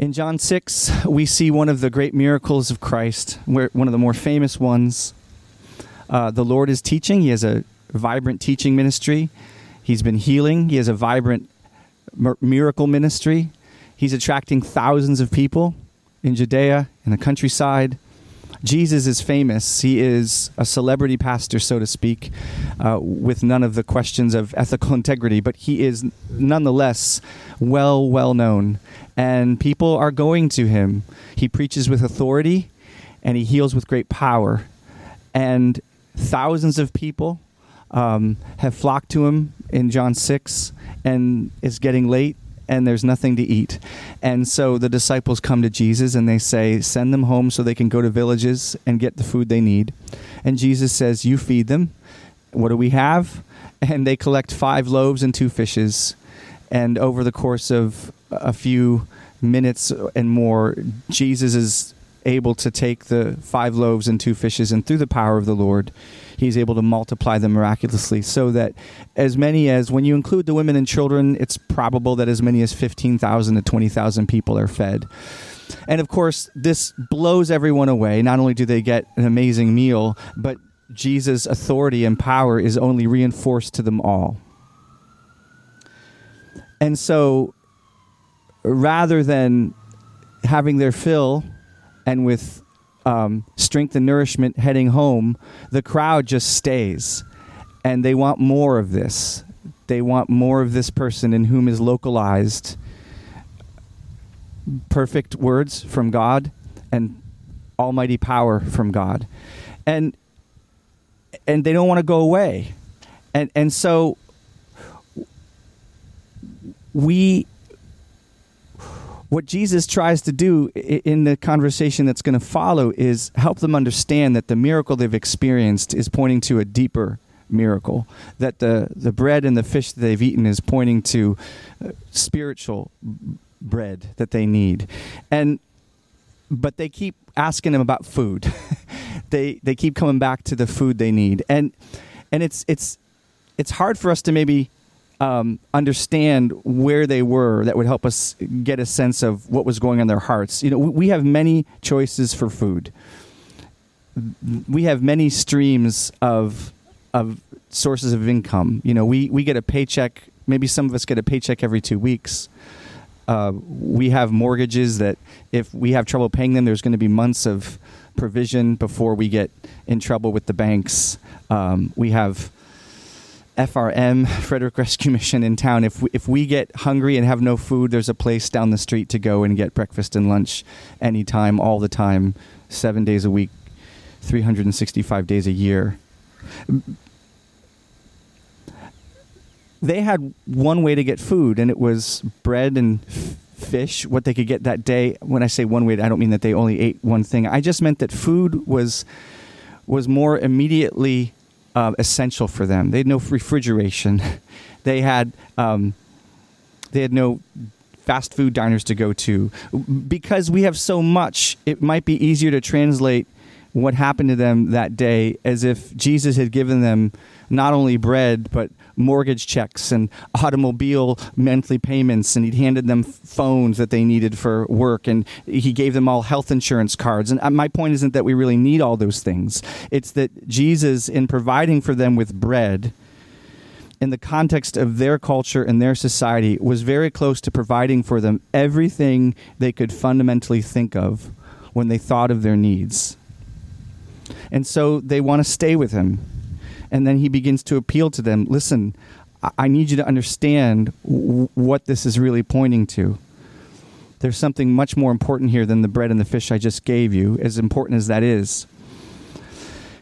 In John 6, we see one of the great miracles of Christ, one of the more famous ones. Uh, the Lord is teaching. He has a vibrant teaching ministry. He's been healing. He has a vibrant miracle ministry. He's attracting thousands of people in Judea, in the countryside. Jesus is famous. He is a celebrity pastor, so to speak, uh, with none of the questions of ethical integrity, but he is nonetheless well, well known. And people are going to him. He preaches with authority and he heals with great power. And thousands of people um, have flocked to him in John 6, and it's getting late and there's nothing to eat. And so the disciples come to Jesus and they say, Send them home so they can go to villages and get the food they need. And Jesus says, You feed them. What do we have? And they collect five loaves and two fishes. And over the course of a few minutes and more, Jesus is able to take the five loaves and two fishes, and through the power of the Lord, he's able to multiply them miraculously. So that as many as, when you include the women and children, it's probable that as many as 15,000 to 20,000 people are fed. And of course, this blows everyone away. Not only do they get an amazing meal, but Jesus' authority and power is only reinforced to them all. And so, rather than having their fill and with um, strength and nourishment heading home, the crowd just stays. And they want more of this. They want more of this person in whom is localized perfect words from God and almighty power from God. And and they don't want to go away. And and so we what Jesus tries to do in the conversation that's going to follow is help them understand that the miracle they've experienced is pointing to a deeper miracle. That the, the bread and the fish that they've eaten is pointing to uh, spiritual bread that they need. And but they keep asking him about food. they they keep coming back to the food they need. And and it's it's it's hard for us to maybe um, understand where they were that would help us get a sense of what was going on their hearts. You know, we have many choices for food. We have many streams of of sources of income. You know, we, we get a paycheck. Maybe some of us get a paycheck every two weeks. Uh, we have mortgages that if we have trouble paying them, there's going to be months of provision before we get in trouble with the banks. Um, we have FRM, Frederick Rescue Mission in town. If we, if we get hungry and have no food, there's a place down the street to go and get breakfast and lunch anytime, all the time, seven days a week, 365 days a year. They had one way to get food, and it was bread and fish, what they could get that day. When I say one way, I don't mean that they only ate one thing. I just meant that food was was more immediately uh, essential for them. They had no refrigeration. they had um, they had no fast food diners to go to because we have so much. It might be easier to translate what happened to them that day as if Jesus had given them not only bread but mortgage checks and automobile monthly payments and he'd handed them phones that they needed for work and he gave them all health insurance cards. And uh, my point isn't that we really need all those things. It's that Jesus in providing for them with bread in the context of their culture and their society was very close to providing for them everything they could fundamentally think of when they thought of their needs and so they want to stay with him. And then he begins to appeal to them listen, I need you to understand w- what this is really pointing to. There's something much more important here than the bread and the fish I just gave you, as important as that is.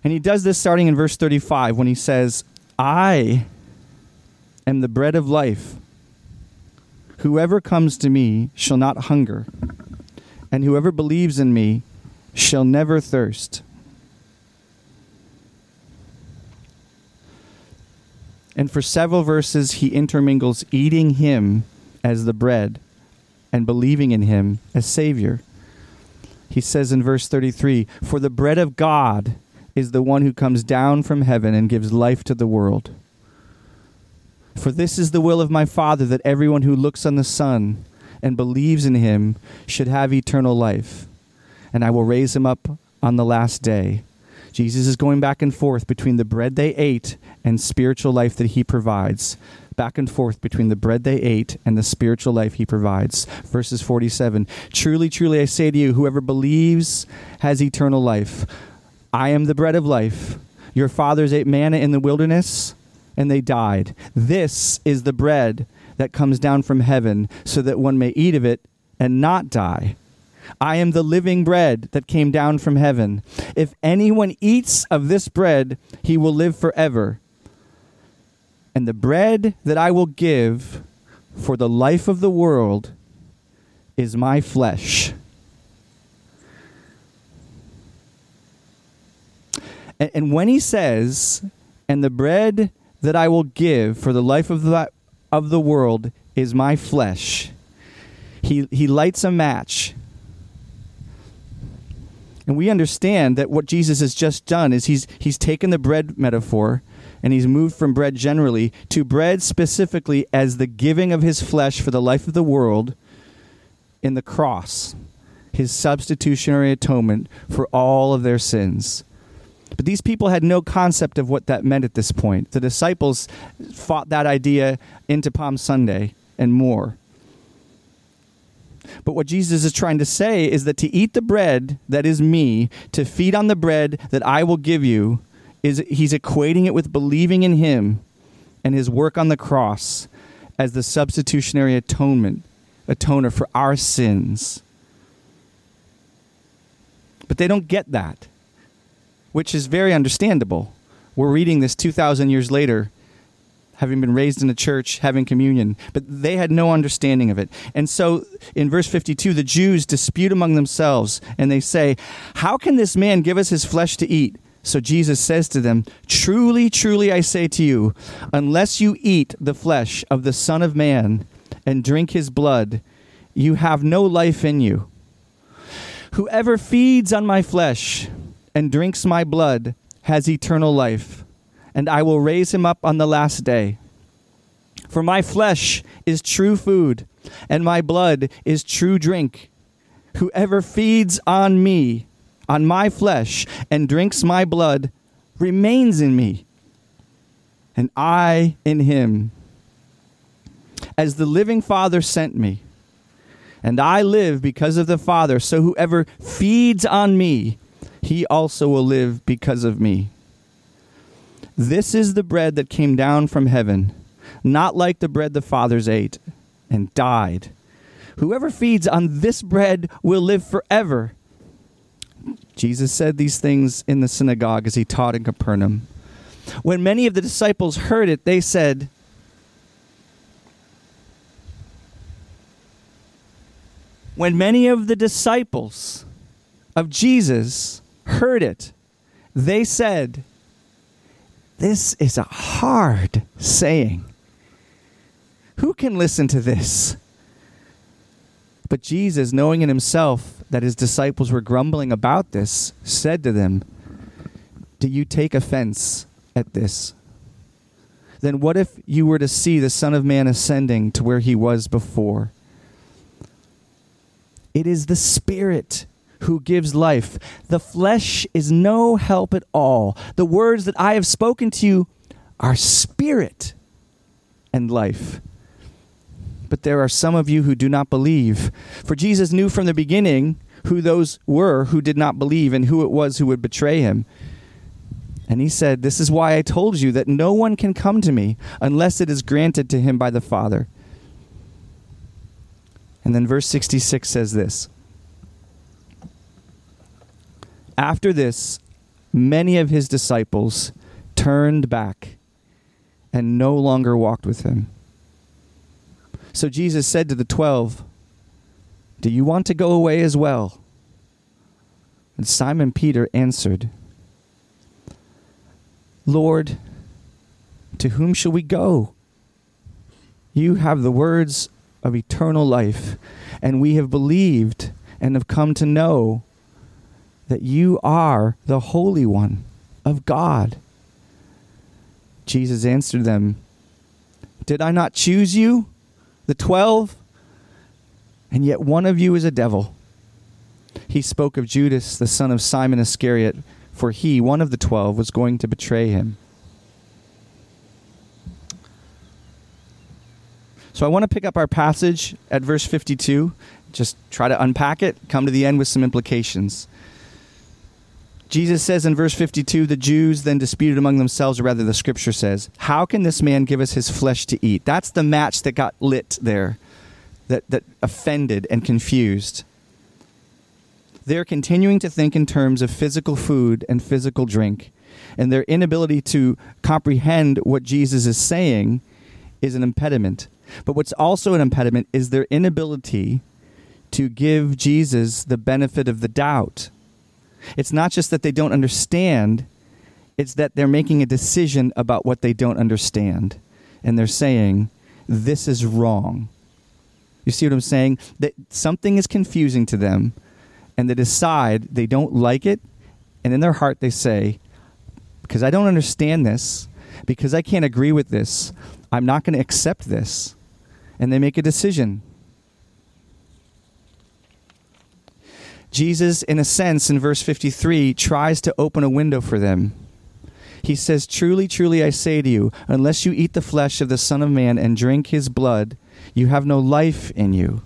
And he does this starting in verse 35 when he says, I am the bread of life. Whoever comes to me shall not hunger, and whoever believes in me shall never thirst. And for several verses, he intermingles eating him as the bread and believing in him as Savior. He says in verse 33 For the bread of God is the one who comes down from heaven and gives life to the world. For this is the will of my Father, that everyone who looks on the Son and believes in him should have eternal life, and I will raise him up on the last day. Jesus is going back and forth between the bread they ate and spiritual life that he provides. Back and forth between the bread they ate and the spiritual life he provides. Verses 47 Truly, truly, I say to you, whoever believes has eternal life. I am the bread of life. Your fathers ate manna in the wilderness, and they died. This is the bread that comes down from heaven, so that one may eat of it and not die. I am the living bread that came down from heaven. If anyone eats of this bread, he will live forever. And the bread that I will give for the life of the world is my flesh. And, when he says, and the bread that I will give for the life of the, of the world is my flesh, he, he lights a match and we understand that what Jesus has just done is he's, he's taken the bread metaphor and he's moved from bread generally to bread specifically as the giving of his flesh for the life of the world in the cross, his substitutionary atonement for all of their sins. But these people had no concept of what that meant at this point. The disciples fought that idea into Palm Sunday and more. But what Jesus is trying to say is that to eat the bread that is me, to feed on the bread that I will give you, is he's equating it with believing in him and his work on the cross as the substitutionary atonement, atoner for our sins. But they don't get that, which is very understandable. We're reading this 2,000 years later having been raised in a church, having communion, but they had no understanding of it. And so in verse 52, the Jews dispute among themselves, and they say, How can this man give us his flesh to eat? So Jesus says to them, Truly, truly, I say to you, unless you eat the flesh of the Son of Man and drink his blood, you have no life in you. Whoever feeds on my flesh and drinks my blood has eternal life and I will raise him up on the last day. For my flesh is true food, and my blood is true drink. Whoever feeds on me, on my flesh, and drinks my blood, remains in me, and I in him. As the living Father sent me, and I live because of the Father, so whoever feeds on me, he also will live because of me. This is the bread that came down from heaven, not like the bread the fathers ate and died. Whoever feeds on this bread will live forever. Jesus said these things in the synagogue as he taught in Capernaum. When many of the disciples heard it, they said, When many of the disciples of Jesus heard it, they said, this is a hard saying. Who can listen to this? But Jesus, knowing in himself that his disciples were grumbling about this, said to them, Do you take offense at this? Then what if you were to see the Son of Man ascending to where he was before? It is the Spirit who gives life. The flesh is no help at all. The words that I have spoken to you are spirit and life. But there are some of you who do not believe. For Jesus knew from the beginning who those were who did not believe and who it was who would betray him. And he said, This is why I told you that no one can come to me unless it is granted to him by the Father. And then verse 66 says this. After this, many of his disciples turned back and no longer walked with him. So Jesus said to the twelve, Do you want to go away as well? And Simon Peter answered, Lord, to whom shall we go? You have the words of eternal life, and we have believed and have come to know that you are the Holy One of God. Jesus answered them, Did I not choose you, the twelve, and yet one of you is a devil. He spoke of Judas, the son of Simon Iscariot, for he, one of the twelve, was going to betray him. So I want to pick up our passage at verse 52, just try to unpack it, come to the end with some implications. Jesus says in verse 52 the Jews then disputed among themselves, or rather, the scripture says, How can this man give us his flesh to eat? That's the match that got lit there, that, that offended and confused. They're continuing to think in terms of physical food and physical drink, and their inability to comprehend what Jesus is saying is an impediment. But what's also an impediment is their inability to give Jesus the benefit of the doubt it's not just that they don't understand, it's that they're making a decision about what they don't understand. And they're saying, this is wrong. You see what I'm saying? That something is confusing to them, and they decide they don't like it, and in their heart they say, because I don't understand this, because I can't agree with this, I'm not going to accept this. And they make a decision. Jesus, in a sense, in verse 53, tries to open a window for them. He says, Truly, truly, I say to you, unless you eat the flesh of the Son of Man and drink his blood, you have no life in you.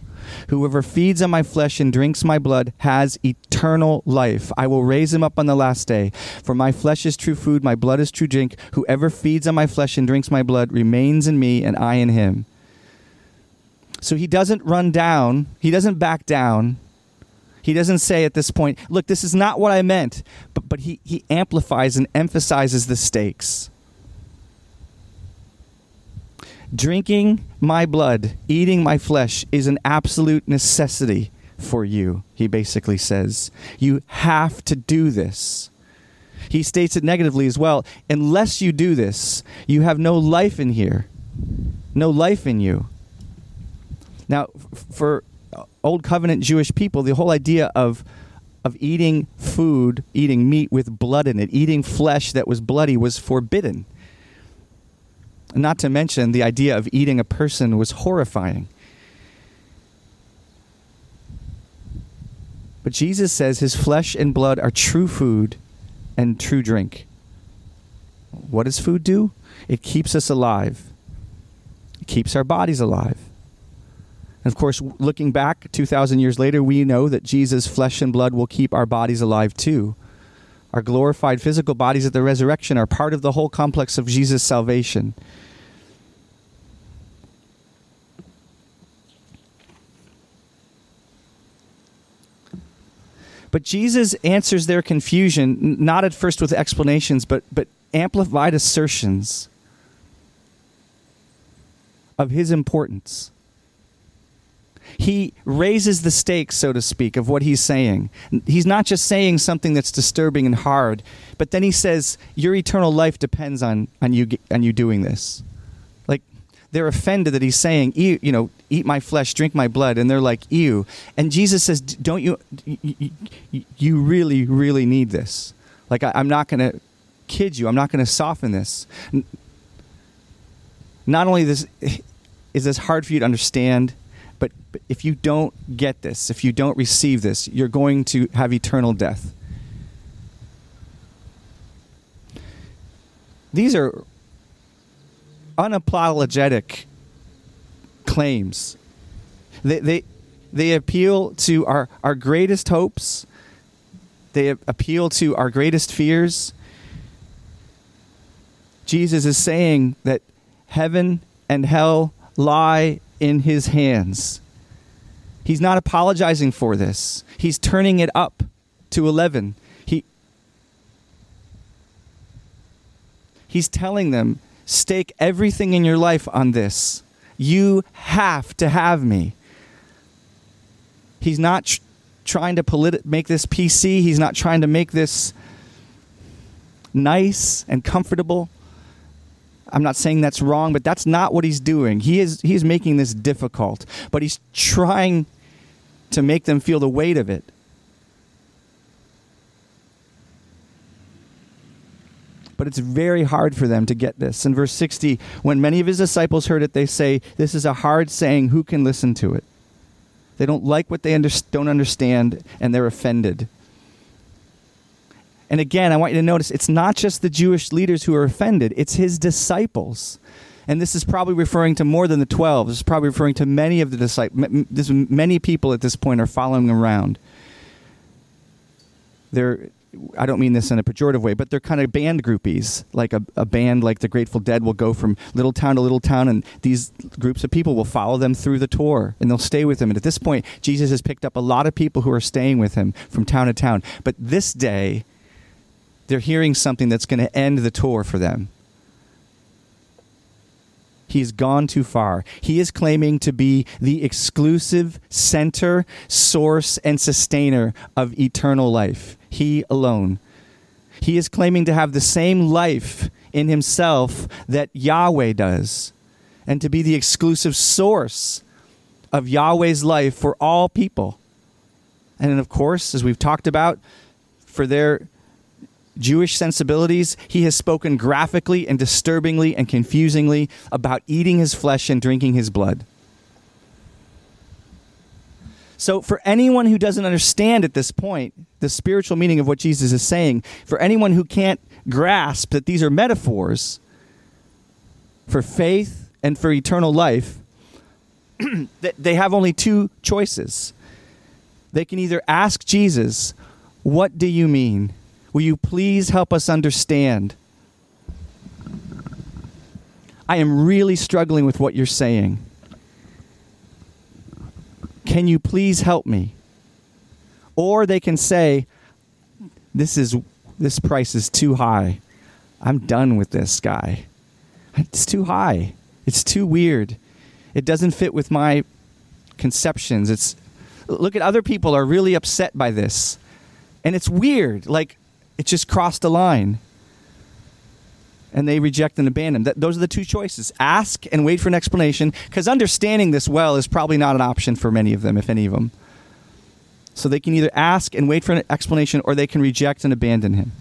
Whoever feeds on my flesh and drinks my blood has eternal life. I will raise him up on the last day. For my flesh is true food, my blood is true drink. Whoever feeds on my flesh and drinks my blood remains in me, and I in him. So he doesn't run down, he doesn't back down he doesn't say at this point, look, this is not what I meant, but, but he, he amplifies and emphasizes the stakes. Drinking my blood, eating my flesh is an absolute necessity for you, he basically says. You have to do this. He states it negatively as well. Unless you do this, you have no life in here, no life in you. Now, for old covenant Jewish people, the whole idea of of eating food, eating meat with blood in it, eating flesh that was bloody was forbidden. Not to mention the idea of eating a person was horrifying. But Jesus says his flesh and blood are true food and true drink. What does food do? It keeps us alive. It keeps our bodies alive. And of course, looking back 2,000 years later, we know that Jesus' flesh and blood will keep our bodies alive too. Our glorified physical bodies at the resurrection are part of the whole complex of Jesus' salvation. But Jesus answers their confusion, not at first with explanations, but, but amplified assertions of his importance he raises the stakes, so to speak, of what he's saying. He's not just saying something that's disturbing and hard, but then he says, Your eternal life depends on, on, you, on you doing this. Like, they're offended that he's saying, you know, eat my flesh, drink my blood, and they're like, ew. And Jesus says, Don't you, you, really, really need this. Like, I, I'm not going to kid you, I'm not going to soften this. Not only this, is this hard for you to understand, but, if you don't get this, if you don't receive this, you're going to have eternal death. These are unapologetic claims. They, they, they appeal to our, our greatest hopes, they appeal to our greatest fears. Jesus is saying that heaven and hell lie in his hands. He's not apologizing for this. He's turning it up to 11. He He's telling them, stake everything in your life on this. You have to have me. He's not tr- trying to politi- make this PC. He's not trying to make this nice and comfortable. I'm not saying that's wrong, but that's not what he's doing. He is he's making this difficult, but he's trying to make them feel the weight of it. But it's very hard for them to get this. In verse 60, when many of his disciples heard it, they say, This is a hard saying. Who can listen to it? They don't like what they under- don't understand, and they're offended. And again, I want you to notice it's not just the Jewish leaders who are offended, it's his disciples. And this is probably referring to more than the 12. This is probably referring to many of the disciples. Many people at this point are following around. They're, I don't mean this in a pejorative way, but they're kind of band groupies. Like a, a band like the Grateful Dead will go from little town to little town, and these groups of people will follow them through the tour, and they'll stay with them. And at this point, Jesus has picked up a lot of people who are staying with him from town to town. But this day, they're hearing something that's going to end the tour for them. He's gone too far. He is claiming to be the exclusive center, source, and sustainer of eternal life. He alone. He is claiming to have the same life in himself that Yahweh does, and to be the exclusive source of Yahweh's life for all people. And of course, as we've talked about, for their Jewish sensibilities, he has spoken graphically and disturbingly and confusingly about eating his flesh and drinking his blood. So, for anyone who doesn't understand at this point the spiritual meaning of what Jesus is saying, for anyone who can't grasp that these are metaphors for faith and for eternal life, they have only two choices. They can either ask Jesus, What do you mean? Will you please help us understand? I am really struggling with what you're saying. Can you please help me? Or they can say, this is this price is too high. I'm done with this guy. It's too high. It's too weird. It doesn't fit with my conceptions. It's look at other people are really upset by this. And it's weird. Like it just crossed a line. And they reject and abandon. That, those are the two choices ask and wait for an explanation, because understanding this well is probably not an option for many of them, if any of them. So they can either ask and wait for an explanation, or they can reject and abandon him.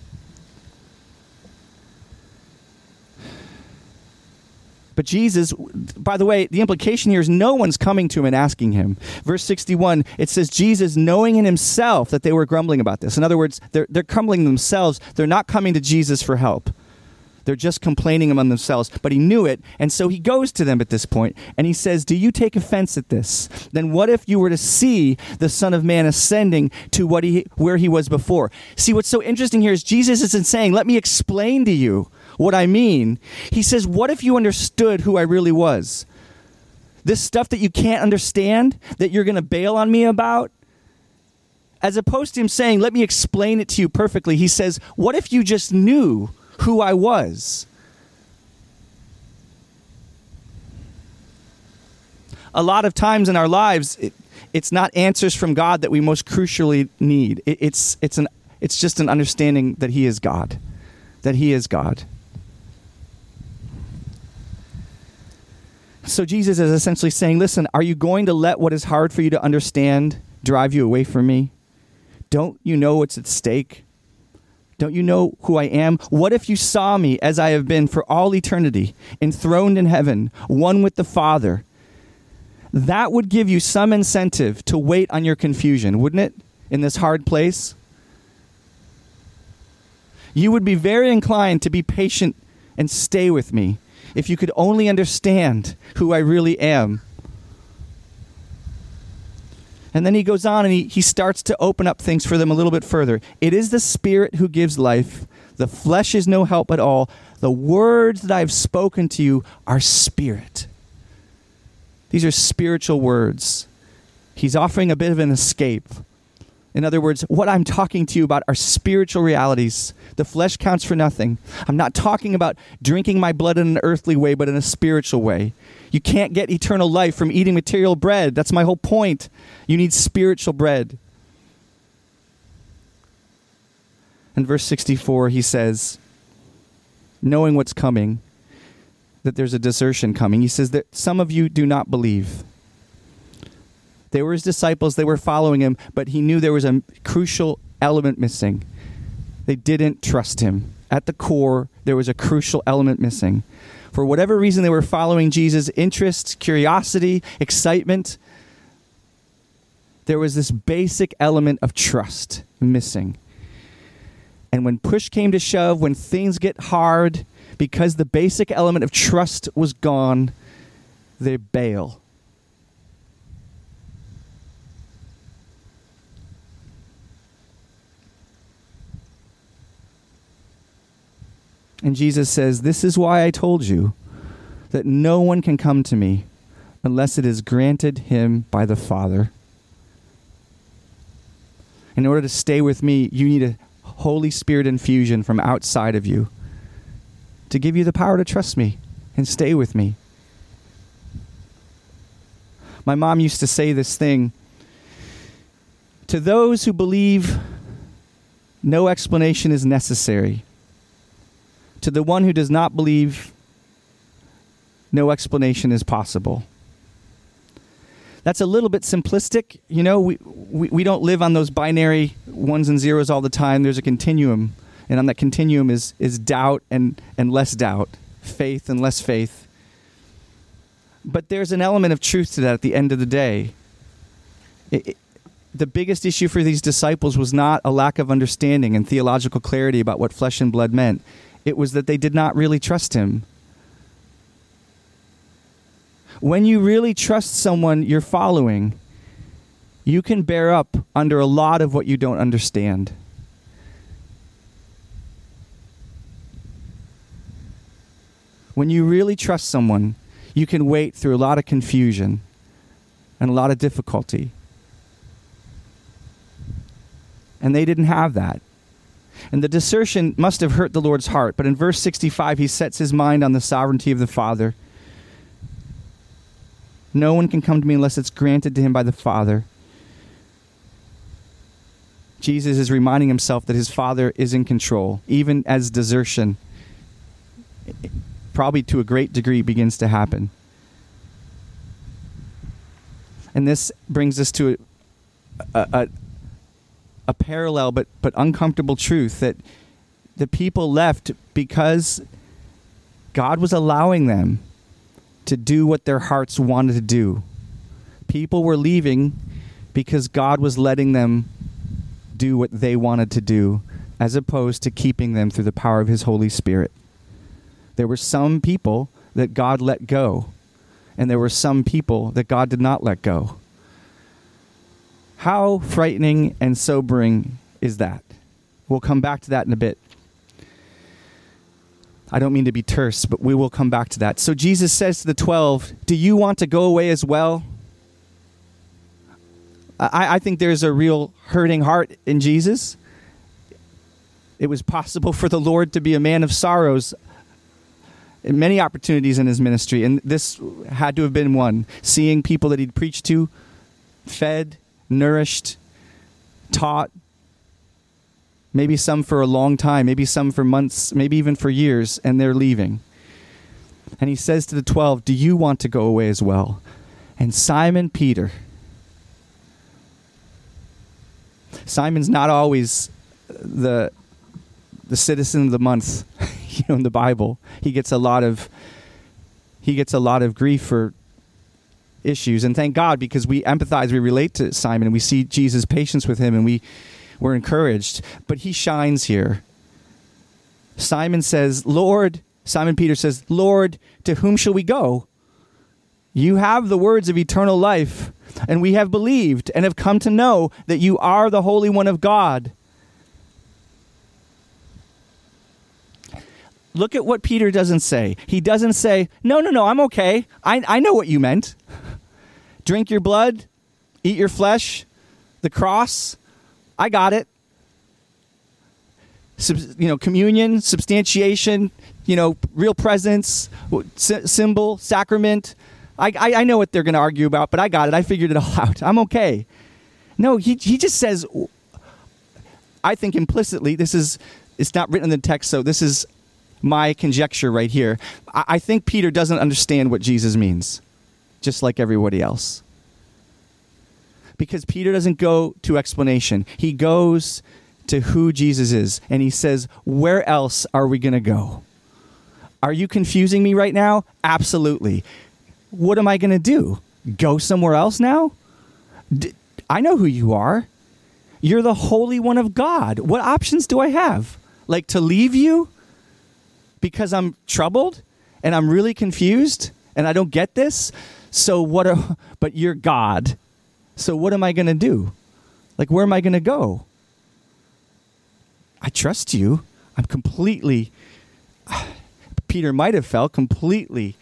But Jesus, by the way, the implication here is no one's coming to him and asking him. Verse 61, it says, Jesus, knowing in himself that they were grumbling about this. In other words, they're, they're grumbling themselves. They're not coming to Jesus for help. They're just complaining among themselves. But he knew it, and so he goes to them at this point, and he says, Do you take offense at this? Then what if you were to see the Son of Man ascending to what he, where he was before? See, what's so interesting here is Jesus isn't saying, Let me explain to you what I mean. He says, What if you understood who I really was? This stuff that you can't understand, that you're going to bail on me about? As opposed to him saying, Let me explain it to you perfectly, he says, What if you just knew who I was? A lot of times in our lives, it, it's not answers from God that we most crucially need. It, it's, it's, an, it's just an understanding that He is God. That He is God. So Jesus is essentially saying, listen, are you going to let what is hard for you to understand drive you away from me? Don't you know what's at stake? Don't you know who I am? What if you saw me as I have been for all eternity, enthroned in heaven, one with the Father? That would give you some incentive to wait on your confusion, wouldn't it? In this hard place? You would be very inclined to be patient and stay with me if you could only understand who I really am. And then he goes on and he, he starts to open up things for them a little bit further. It is the Spirit who gives life. The flesh is no help at all. The words that I have spoken to you are spirit. These are spiritual words. He's offering a bit of an escape in other words, what I'm talking to you about are spiritual realities. The flesh counts for nothing. I'm not talking about drinking my blood in an earthly way, but in a spiritual way. You can't get eternal life from eating material bread. That's my whole point. You need spiritual bread. In verse 64, he says, knowing what's coming, that there's a desertion coming, he says that some of you do not believe. They were his disciples, they were following him, but he knew there was a crucial element missing. They didn't trust him. At the core, there was a crucial element missing. For whatever reason, they were following Jesus' interest, curiosity, excitement. there was this basic element of trust missing. And when push came to shove, when things get hard, because the basic element of trust was gone, they bail. And Jesus says, This is why I told you that no one can come to me unless it is granted him by the Father. In order to stay with me, you need a Holy Spirit infusion from outside of you to give you the power to trust me and stay with me. My mom used to say this thing to those who believe no explanation is necessary. To the one who does not believe, no explanation is possible. That's a little bit simplistic. You know, we, we, we don't live on those binary ones and zeros all the time. There's a continuum. And on that continuum is, is doubt and, and less doubt, faith and less faith. But there's an element of truth to that at the end of the day. It, it, the biggest issue for these disciples was not a lack of understanding and theological clarity about what flesh and blood meant, it was that they did not really trust him. When you really trust someone you're following, you can bear up under a lot of what you don't understand. When you really trust someone, you can wait through a lot of confusion and a lot of difficulty. And they didn't have that. And the desertion must have hurt the Lord's heart. But in verse 65, he sets his mind on the sovereignty of the Father. No one can come to me unless it's granted to him by the Father. Jesus is reminding himself that his Father is in control, even as desertion, probably to a great degree, begins to happen. And this brings us to a, a, a parallel but, but uncomfortable truth that the people left because God was allowing them to do what their hearts wanted to do. People were leaving because God was letting them do what they wanted to do, as opposed to keeping them through the power of His Holy Spirit. There were some people that God let go, and there were some people that God did not let go. How frightening and sobering is that? We'll come back to that in a bit. I don't mean to be terse, but we will come back to that. So Jesus says to the 12, Do you want to go away as well? I, I think there's a real hurting heart in Jesus. It was possible for the Lord to be a man of sorrows in many opportunities in his ministry, and this had to have been one. Seeing people that he'd preached to fed, nourished, taught, maybe some for a long time, maybe some for months, maybe even for years, and they're leaving. And he says to the 12, Do you want to go away as well? And Simon Peter, Simon's not always the the citizen of the month, you know, in the Bible. He gets a lot of he gets a lot of grief for issues, and thank God because we empathize, we relate to Simon, we see Jesus' patience with him, and we we're encouraged. But he shines here. Simon says, Lord, Simon Peter says, Lord, to whom shall we go? You have the words of eternal life, and we have believed and have come to know that you are the Holy One of God. Look at what Peter doesn't say. He doesn't say, No, no, no, I'm okay. I, I know what you meant. Drink your blood, eat your flesh, the cross. I got it. Sub, you know, communion, substantiation, you know, real presence, symbol, sacrament. I, I, I know what they're going to argue about, but I got it. I figured it all out. I'm okay. No, he, he just says, I think implicitly, this is, it's not written in the text, so this is my conjecture right here. I, I think Peter doesn't understand what Jesus means, just like everybody else because Peter doesn't go to explanation. He goes to who Jesus is and he says, Where else are we going to go? Are you confusing me right now? Absolutely. What am I going to do? Go somewhere else now? D- I know who you are. You're the Holy One of God. What options do I have? Like to leave you because I'm troubled and I'm really confused and I don't get this? So what are, but you're God. So what am I going to do? Like where am I going to go? I trust you. I'm completely Peter might have felt completely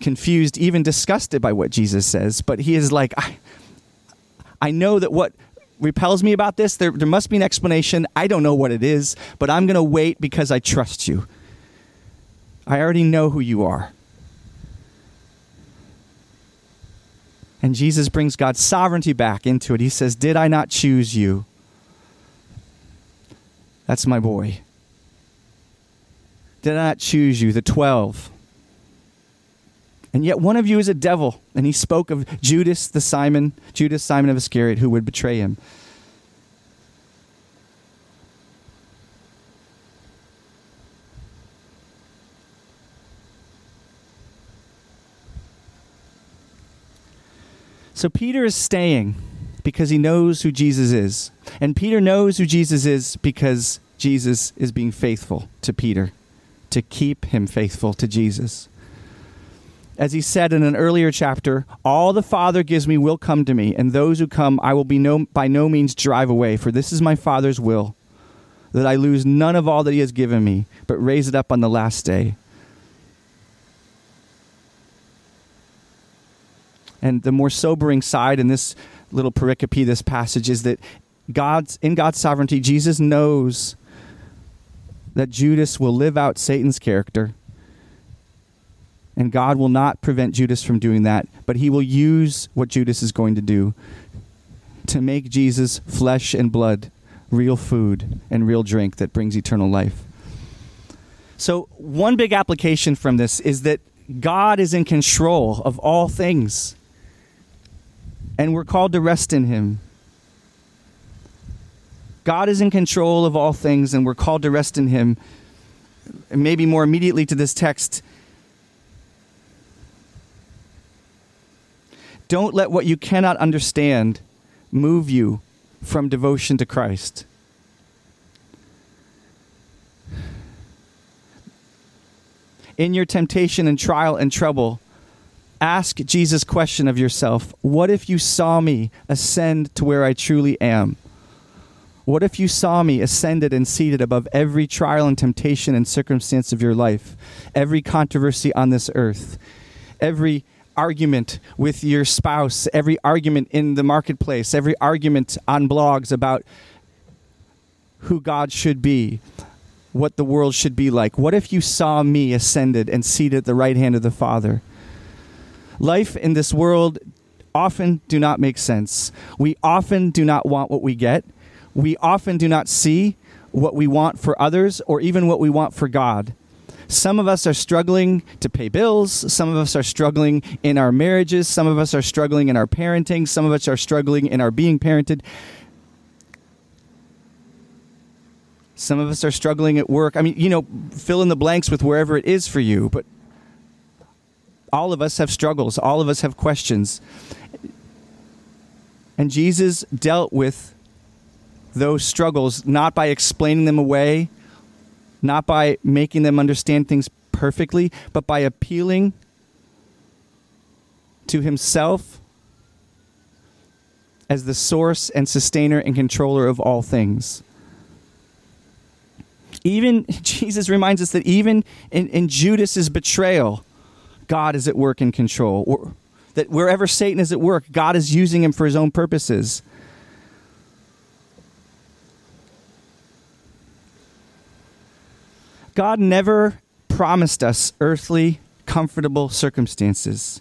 confused, even disgusted by what Jesus says, but he is like I I know that what repels me about this, there, there must be an explanation. I don't know what it is, but I'm going to wait because I trust you. I already know who you are. And Jesus brings God's sovereignty back into it. He says, Did I not choose you? That's my boy. Did I not choose you, the 12? And yet one of you is a devil. And he spoke of Judas, the Simon, Judas, Simon of Iscariot, who would betray him. So Peter is staying because he knows who Jesus is. And Peter knows who Jesus is because Jesus is being faithful to Peter, to keep him faithful to Jesus. As he said in an earlier chapter, all the Father gives me will come to me, and those who come I will be no, by no means drive away, for this is my Father's will, that I lose none of all that he has given me, but raise it up on the last day. And the more sobering side in this little pericope, this passage, is that God's in God's sovereignty, Jesus knows that Judas will live out Satan's character. And God will not prevent Judas from doing that, but he will use what Judas is going to do to make Jesus flesh and blood, real food and real drink that brings eternal life. So, one big application from this is that God is in control of all things and we're called to rest in Him. God is in control of all things, and we're called to rest in Him. Maybe more immediately to this text, don't let what you cannot understand move you from devotion to Christ. In your temptation and trial and trouble, ask Jesus' question of yourself What if you saw me ascend to where I truly am? What if you saw me ascended and seated above every trial and temptation and circumstance of your life, every controversy on this earth, every argument with your spouse, every argument in the marketplace, every argument on blogs about who God should be, what the world should be like? What if you saw me ascended and seated at the right hand of the Father? Life in this world often do not make sense. We often do not want what we get. We often do not see what we want for others or even what we want for God. Some of us are struggling to pay bills. Some of us are struggling in our marriages. Some of us are struggling in our parenting. Some of us are struggling in our being parented. Some of us are struggling at work. I mean, you know, fill in the blanks with wherever it is for you. But all of us have struggles, all of us have questions. And Jesus dealt with those struggles not by explaining them away, not by making them understand things perfectly, but by appealing to himself as the source and sustainer and controller of all things. Even Jesus reminds us that even in, in Judas's betrayal, God is at work in control. Or that wherever Satan is at work, God is using him for his own purposes. God never promised us earthly, comfortable circumstances.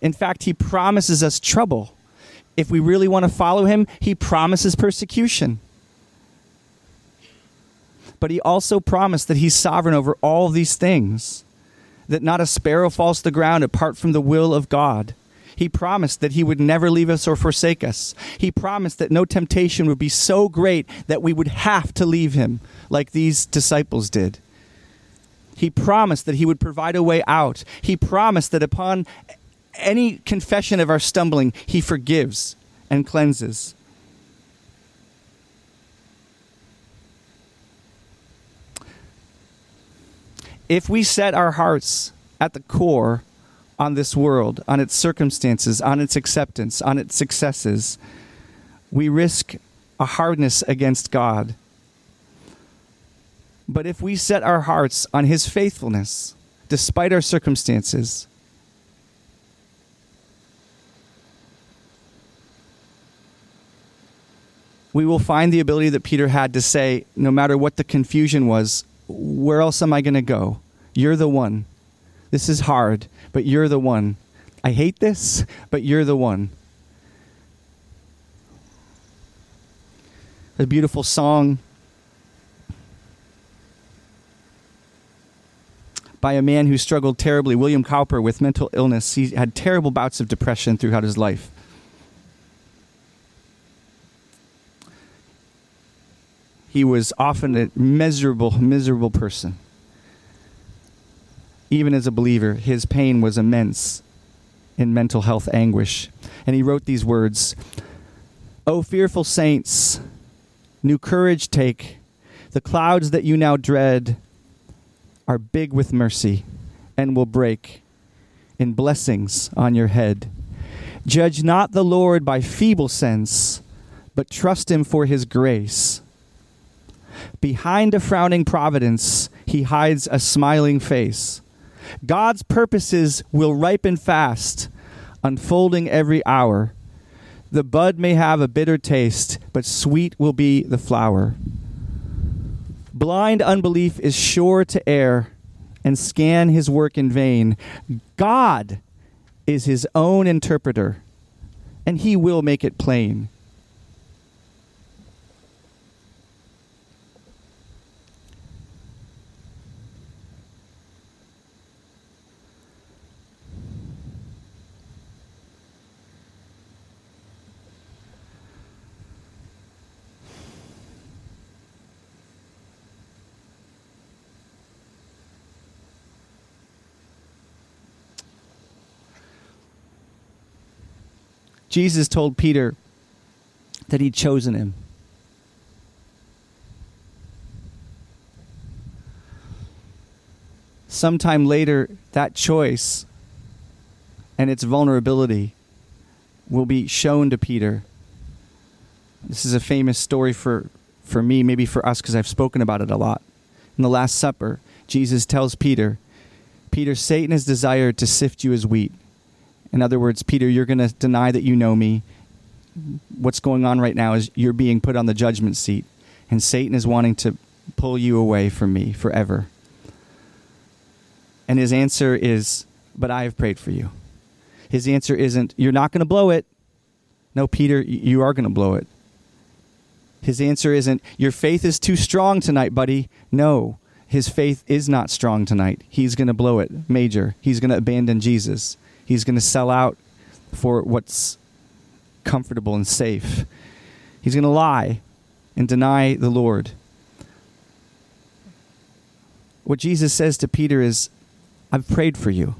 In fact, he promises us trouble. If we really want to follow him, he promises persecution. But he also promised that he's sovereign over all these things that not a sparrow falls to the ground apart from the will of God. He promised that He would never leave us or forsake us. He promised that no temptation would be so great that we would have to leave Him, like these disciples did. He promised that He would provide a way out. He promised that upon any confession of our stumbling, He forgives and cleanses. If we set our hearts at the core on this world, on its circumstances, on its acceptance, on its successes, we risk a hardness against God. But if we set our hearts on His faithfulness, despite our circumstances, we will find the ability that Peter had to say, no matter what the confusion was, where else am I going to go? You're the one. This is hard, but you're the one. I hate this, but you're the one. A beautiful song by a man who struggled terribly, William Cowper, with mental illness. He had terrible bouts of depression throughout his life. He was often a miserable, miserable person. Even as a believer, his pain was immense in mental health anguish. And he wrote these words O fearful saints, new courage take. The clouds that you now dread are big with mercy and will break in blessings on your head. Judge not the Lord by feeble sense, but trust him for his grace. Behind a frowning providence, he hides a smiling face. God's purposes will ripen fast, unfolding every hour. The bud may have a bitter taste, but sweet will be the flower. Blind unbelief is sure to err and scan his work in vain. God is his own interpreter, and he will make it plain. Jesus told Peter that he'd chosen him. Sometime later, that choice and its vulnerability will be shown to Peter. This is a famous story for, for me, maybe for us, because I've spoken about it a lot. In the Last Supper, Jesus tells Peter, Peter, Satan has desired to sift you as wheat. In other words, Peter, you're going to deny that you know me. What's going on right now is you're being put on the judgment seat, and Satan is wanting to pull you away from me forever. And his answer is, But I have prayed for you. His answer isn't, You're not going to blow it. No, Peter, you are going to blow it. His answer isn't, Your faith is too strong tonight, buddy. No, his faith is not strong tonight. He's going to blow it major. He's going to abandon Jesus. He's going to sell out for what's comfortable and safe. He's going to lie and deny the Lord. What Jesus says to Peter is, I've prayed for you.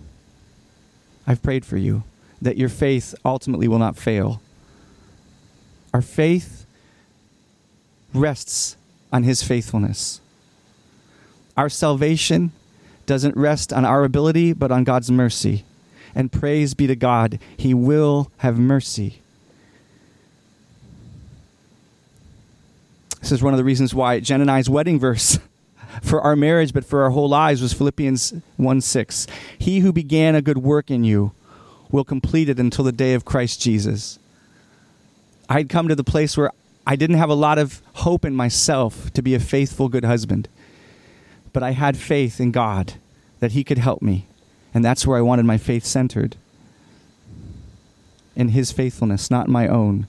I've prayed for you that your faith ultimately will not fail. Our faith rests on his faithfulness. Our salvation doesn't rest on our ability, but on God's mercy and praise be to God, He will have mercy. This is one of the reasons why Jen and I's wedding verse for our marriage, but for our whole lives, was Philippians 1 6. He who began a good work in you will complete it until the day of Christ Jesus. I had come to the place where I didn't have a lot of hope in myself to be a faithful, good husband, but I had faith in God that He could help me. And that's where I wanted my faith centered in His faithfulness, not my own.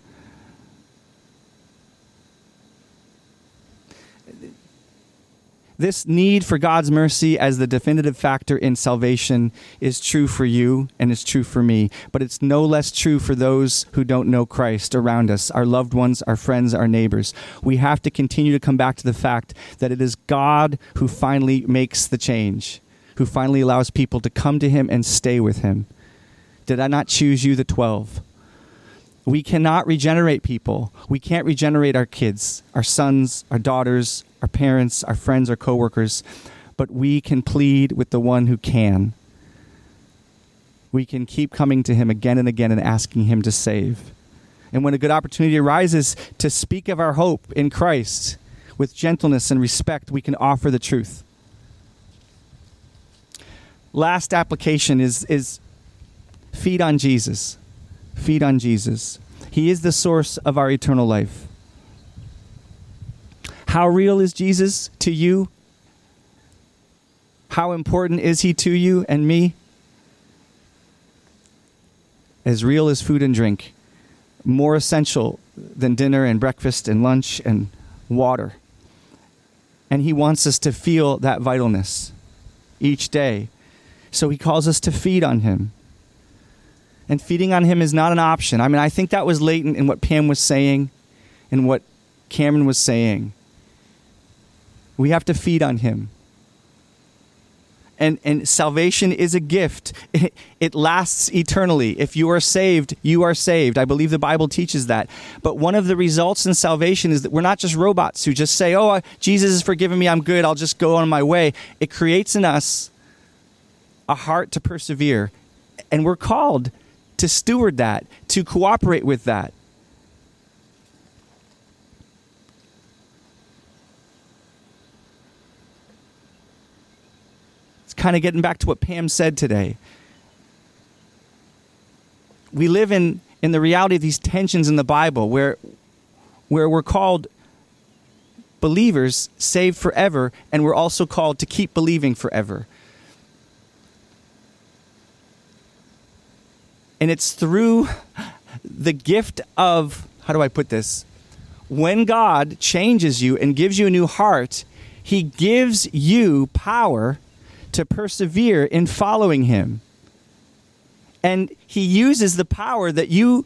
This need for God's mercy as the definitive factor in salvation is true for you and it's true for me, but it's no less true for those who don't know Christ around us, our loved ones, our friends, our neighbors. We have to continue to come back to the fact that it is God who finally makes the change who finally allows people to come to him and stay with him. Did I not choose you, the 12? We cannot regenerate people. We can't regenerate our kids, our sons, our daughters, our parents, our friends, our coworkers, but we can plead with the one who can. We can keep coming to him again and again and asking him to save. And when a good opportunity arises to speak of our hope in Christ with gentleness and respect, we can offer the truth. Last application is, is feed on Jesus. Feed on Jesus. He is the source of our eternal life. How real is Jesus to you? How important is he to you and me? As real as food and drink more essential than dinner and breakfast and lunch and water. And He wants us to feel that vitalness each day. So He calls us to feed on Him. And feeding on Him is not an option. I mean, I think that was latent in what Pam was saying and what Cameron was saying. We have to feed on Him and, and salvation is a gift. It, lasts eternally. If you are saved, you are saved. I believe the Bible teaches that. But one of the results in salvation is that we're not just robots who just say, Oh, uh, Jesus has forgiven me, I'm good, I'll just go on my way. It creates in us a heart to persevere. And we're called to steward that, to cooperate with that. It's kind of getting back to what Pam said today. We live in, in the reality of these tensions in the Bible where, where we're called believers saved forever, and we're also called to keep believing forever. And it's through the gift of, how do I put this? When God changes you and gives you a new heart, He gives you power to persevere in following him. And he uses the power that you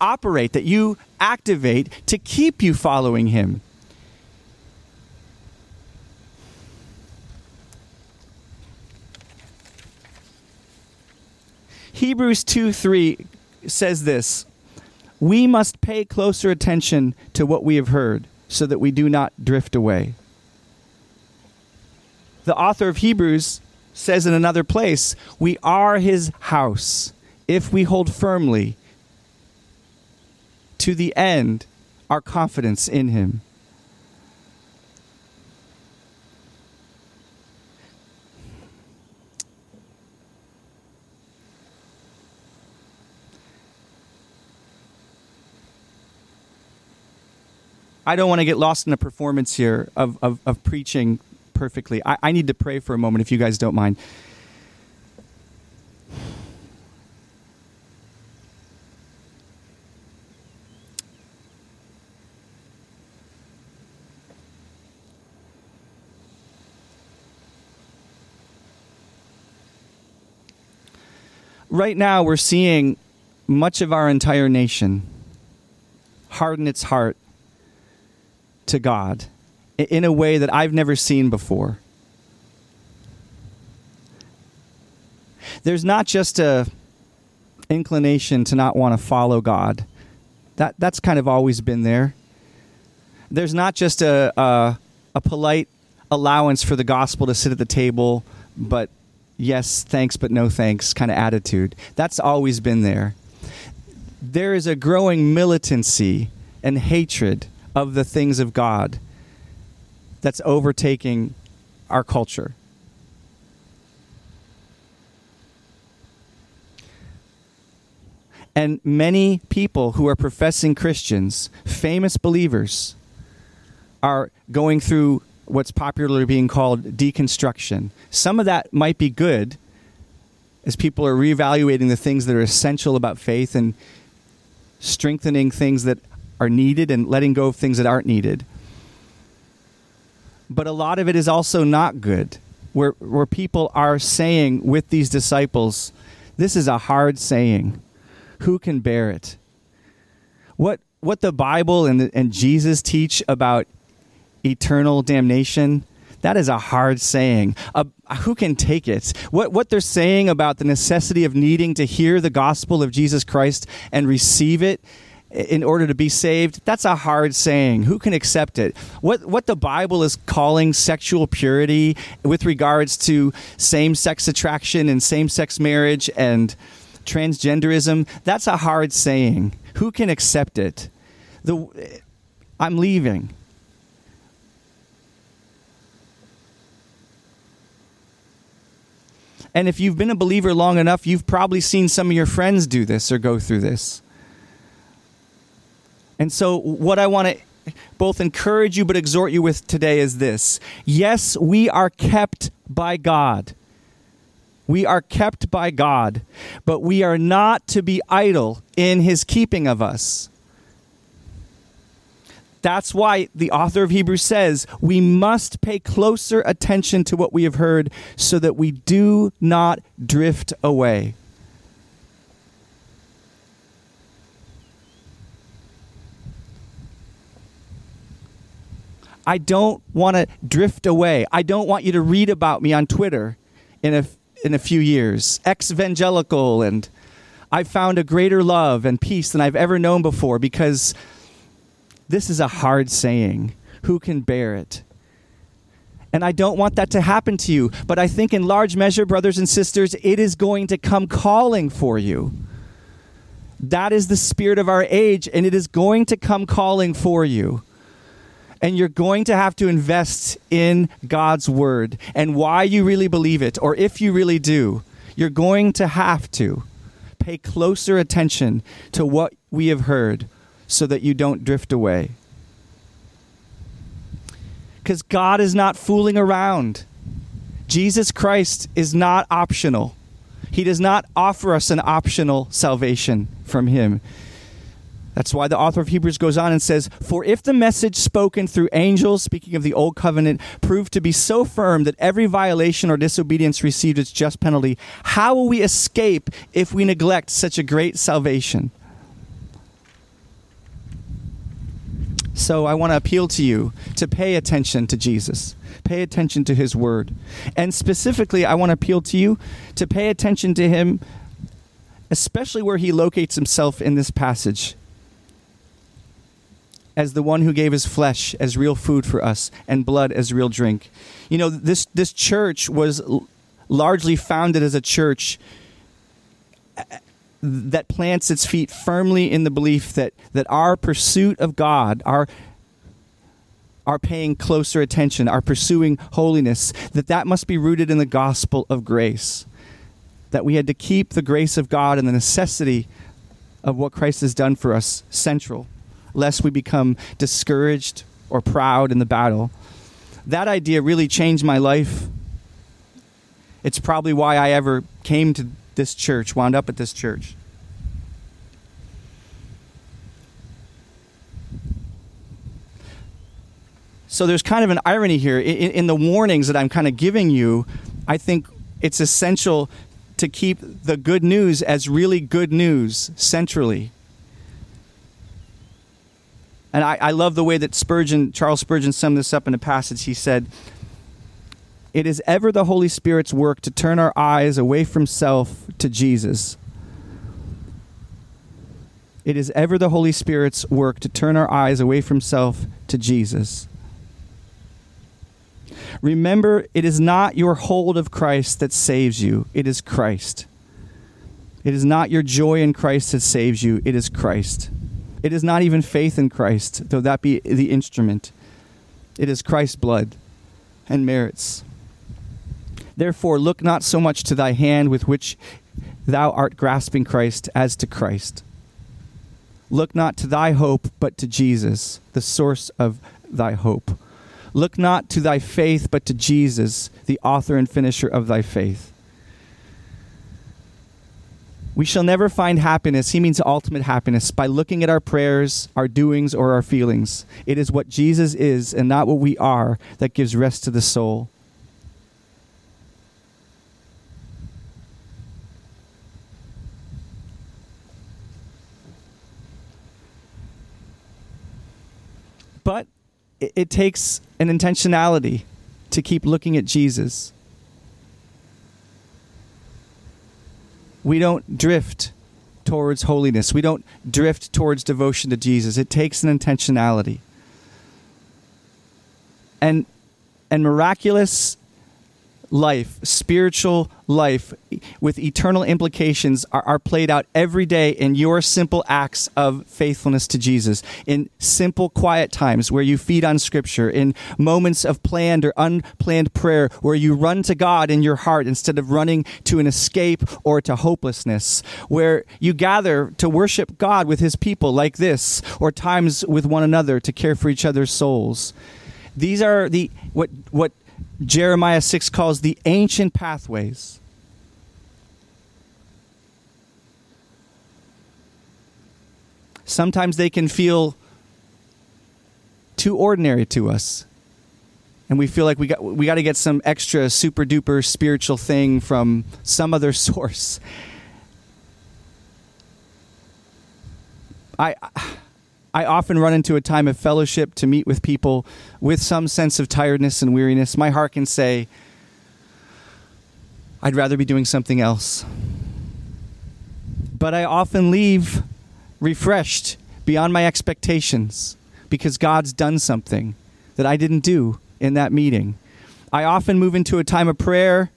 operate, that you activate to keep you following him. Hebrews 2 3 says this We must pay closer attention to what we have heard so that we do not drift away the author of Hebrews says in another place, we are his house if we hold firmly to the end our confidence in him. I don't want to get lost in a performance here of, of, of preaching perfectly. I, I need to pray for a moment, if you guys don't mind. right now we're seeing much of our entire nation harden its heart to God in a way that I've never seen before. There's not just a inclination to not want to follow God. That that's kind of always been there. There's not just a, a, a polite allowance for the gospel to sit at the table, but yes, thanks, but no thanks kind of attitude. That's always been there. There is a growing militancy and hatred of the things of God that's overtaking our culture. And many people who are professing Christians, famous believers, are going through what's popularly being called deconstruction. Some of that might be good as people are reevaluating the things that are essential about faith and strengthening things that are needed and letting go of things that aren't needed but a lot of it is also not good, where, where people are saying with these disciples, This is a hard saying. Who can bear it? What, what the Bible and, and Jesus teach about eternal damnation, That is a hard saying. Uh, who can take it? What, what they're saying about the necessity of needing to hear the gospel of Jesus Christ and receive it in order to be saved, that's a hard saying. Who can accept it? What, what the Bible is calling sexual purity with regards to same sex attraction and same sex marriage and transgenderism, that's a hard saying. Who can accept it? The, I'm leaving. And if you've been a believer long enough, you've probably seen some of your friends do this or go through this. And so, what I want to both encourage you but exhort you with today is this yes, we are kept by God. We are kept by God, but we are not to be idle in his keeping of us. That's why the author of Hebrews says we must pay closer attention to what we have heard so that we do not drift away. I don't want to drift away. I don't want you to read about me on Twitter in a, in a few years. Ex evangelical, and I've found a greater love and peace than I've ever known before because this is a hard saying. Who can bear it? And I don't want that to happen to you. But I think, in large measure, brothers and sisters, it is going to come calling for you. That is the spirit of our age, and it is going to come calling for you and you're going to have to invest in God's word and why you really believe it, or if you really do, you're going to have to pay closer attention to what we have heard so that you don't drift away. Because God is not fooling around. Jesus Christ is not optional. He does not offer us an optional salvation from Him. That's why the author of Hebrews goes on and says, For if the message spoken through angels, speaking of the old covenant, proved to be so firm that every violation or disobedience received its just penalty, how will we escape if we neglect such a great salvation? So I want to appeal to you to pay attention to Jesus. Pay attention to his word. And specifically, I want to appeal to you to pay attention to him, especially where he locates himself in this passage as the one who gave his flesh as real food for us and blood as real drink. You know, this, this church was largely founded as a church uh, that plants its feet firmly in the belief that, that our pursuit of God, our our paying closer attention, our pursuing holiness, that that must be rooted in the gospel of grace. That we had to keep the grace of God and the necessity of what Christ has done for us central lest we become discouraged or proud in the battle. That idea really changed my life. It's probably why I ever came to this church, wound up at this church. So there's kind of an irony here. In, in, the warnings that I'm kind of giving you, I think it's essential to keep the good news as really good news centrally. And I, I love the way that Spurgeon, Charles Spurgeon summed this up in a passage. He said, It is ever the Holy Spirit's work to turn our eyes away from self to Jesus. It is ever the Holy Spirit's work to turn our eyes away from self to Jesus. Remember, it is not your hold of Christ that saves you, it is Christ. It is not your joy in Christ that saves you, it is Christ. It is not even faith in Christ, though that be the instrument. It is Christ's blood and merits. Therefore, look not so much to thy hand with which thou art grasping Christ as to Christ. Look not to thy hope, but to Jesus, the source of thy hope. Look not to thy faith, but to Jesus, the author and finisher of thy faith. We shall never find happiness, he means ultimate happiness, by looking at our prayers, our doings, or our feelings. It is what Jesus is and not what we are that gives rest to the soul. But it, takes an intentionality to keep looking at Jesus. We don't drift towards holiness. We don't drift towards devotion to Jesus. It takes an intentionality. And and miraculous life, spiritual life with eternal implications are, are, played out every day in your simple acts of faithfulness to Jesus, in simple, quiet times where you feed on Scripture, in moments of planned or unplanned prayer where you run to God in your heart instead of running to an escape or to hopelessness, where you gather to worship God with His people like this, or times with one another to care for each other's souls. These are the what what Jeremiah 6 calls the ancient pathways. Sometimes they can feel too ordinary to us. And we feel like we got we got to get some extra super duper spiritual thing from some other source. I I often run into a time of fellowship to meet with people with some sense of tiredness and weariness. My heart can say, I'd rather be doing something else. But I often leave refreshed beyond my expectations because God's done something that I didn't do in that meeting. I often move into a time of prayer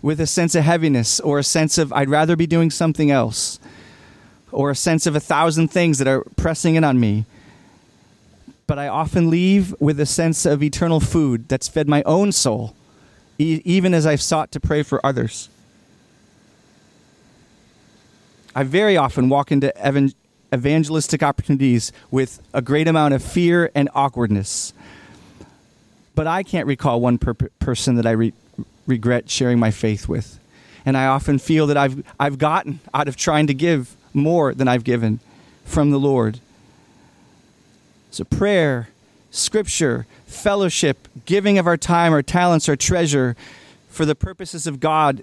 with a sense of heaviness or a sense of I'd rather be doing something else or a sense of a thousand things that are pressing in on me. But I often leave with a sense of eternal food that's fed my own soul, e- even as I've sought to pray for others. I very often walk into evan- evangelistic opportunities with a great amount of fear and awkwardness. But I can't recall one per- person that I re- regret sharing my faith with. And I often feel that I've, I've gotten out of trying to give more than I've given from the Lord. So, prayer, scripture, fellowship, giving of our time, our talents, our treasure for the purposes of God,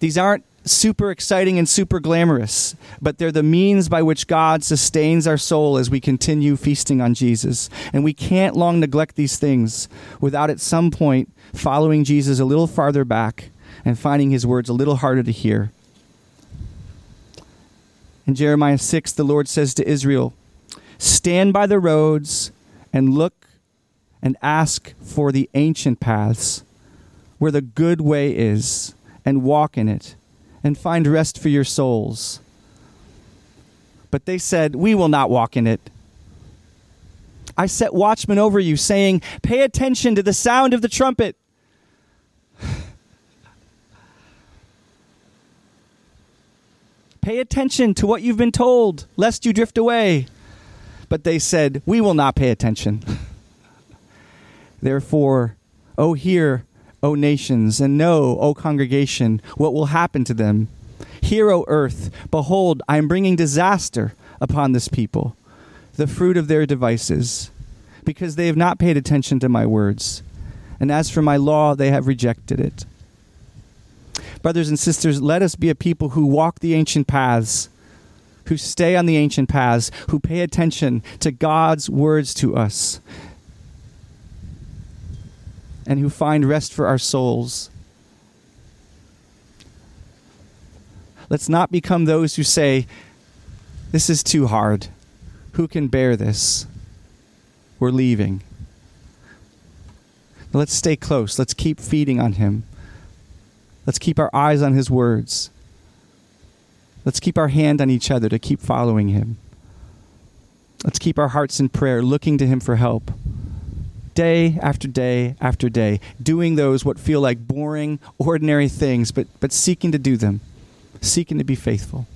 these aren't super exciting and super glamorous, but they're the means by which God sustains our soul as we continue feasting on Jesus. And we can't long neglect these things without at some point following Jesus a little farther back and finding his words a little harder to hear. In Jeremiah 6, the Lord says to Israel, Stand by the roads and look and ask for the ancient paths where the good way is, and walk in it, and find rest for your souls. But they said, We will not walk in it. I set watchmen over you, saying, Pay attention to the sound of the trumpet. Pay attention to what you've been told, lest you drift away. But they said, We will not pay attention. Therefore, O hear, O nations, and know, O congregation, what will happen to them. Hear, O earth, behold, I am bringing disaster upon this people, the fruit of their devices, because they have not paid attention to my words. And as for my law, they have rejected it. Brothers and sisters, let us be a people who walk the ancient paths, who stay on the ancient paths, who pay attention to God's words to us, and who find rest for our souls. Let's not become those who say, This is too hard. Who can bear this? We're leaving. Let's stay close. Let's keep feeding on Him. Let's keep our eyes on His words. Let's keep our hand on each other to keep following Him. Let's keep our hearts in prayer, looking to Him for help. Day after day after day, doing those what feel like boring, ordinary things, but, but seeking to do them, seeking to be faithful.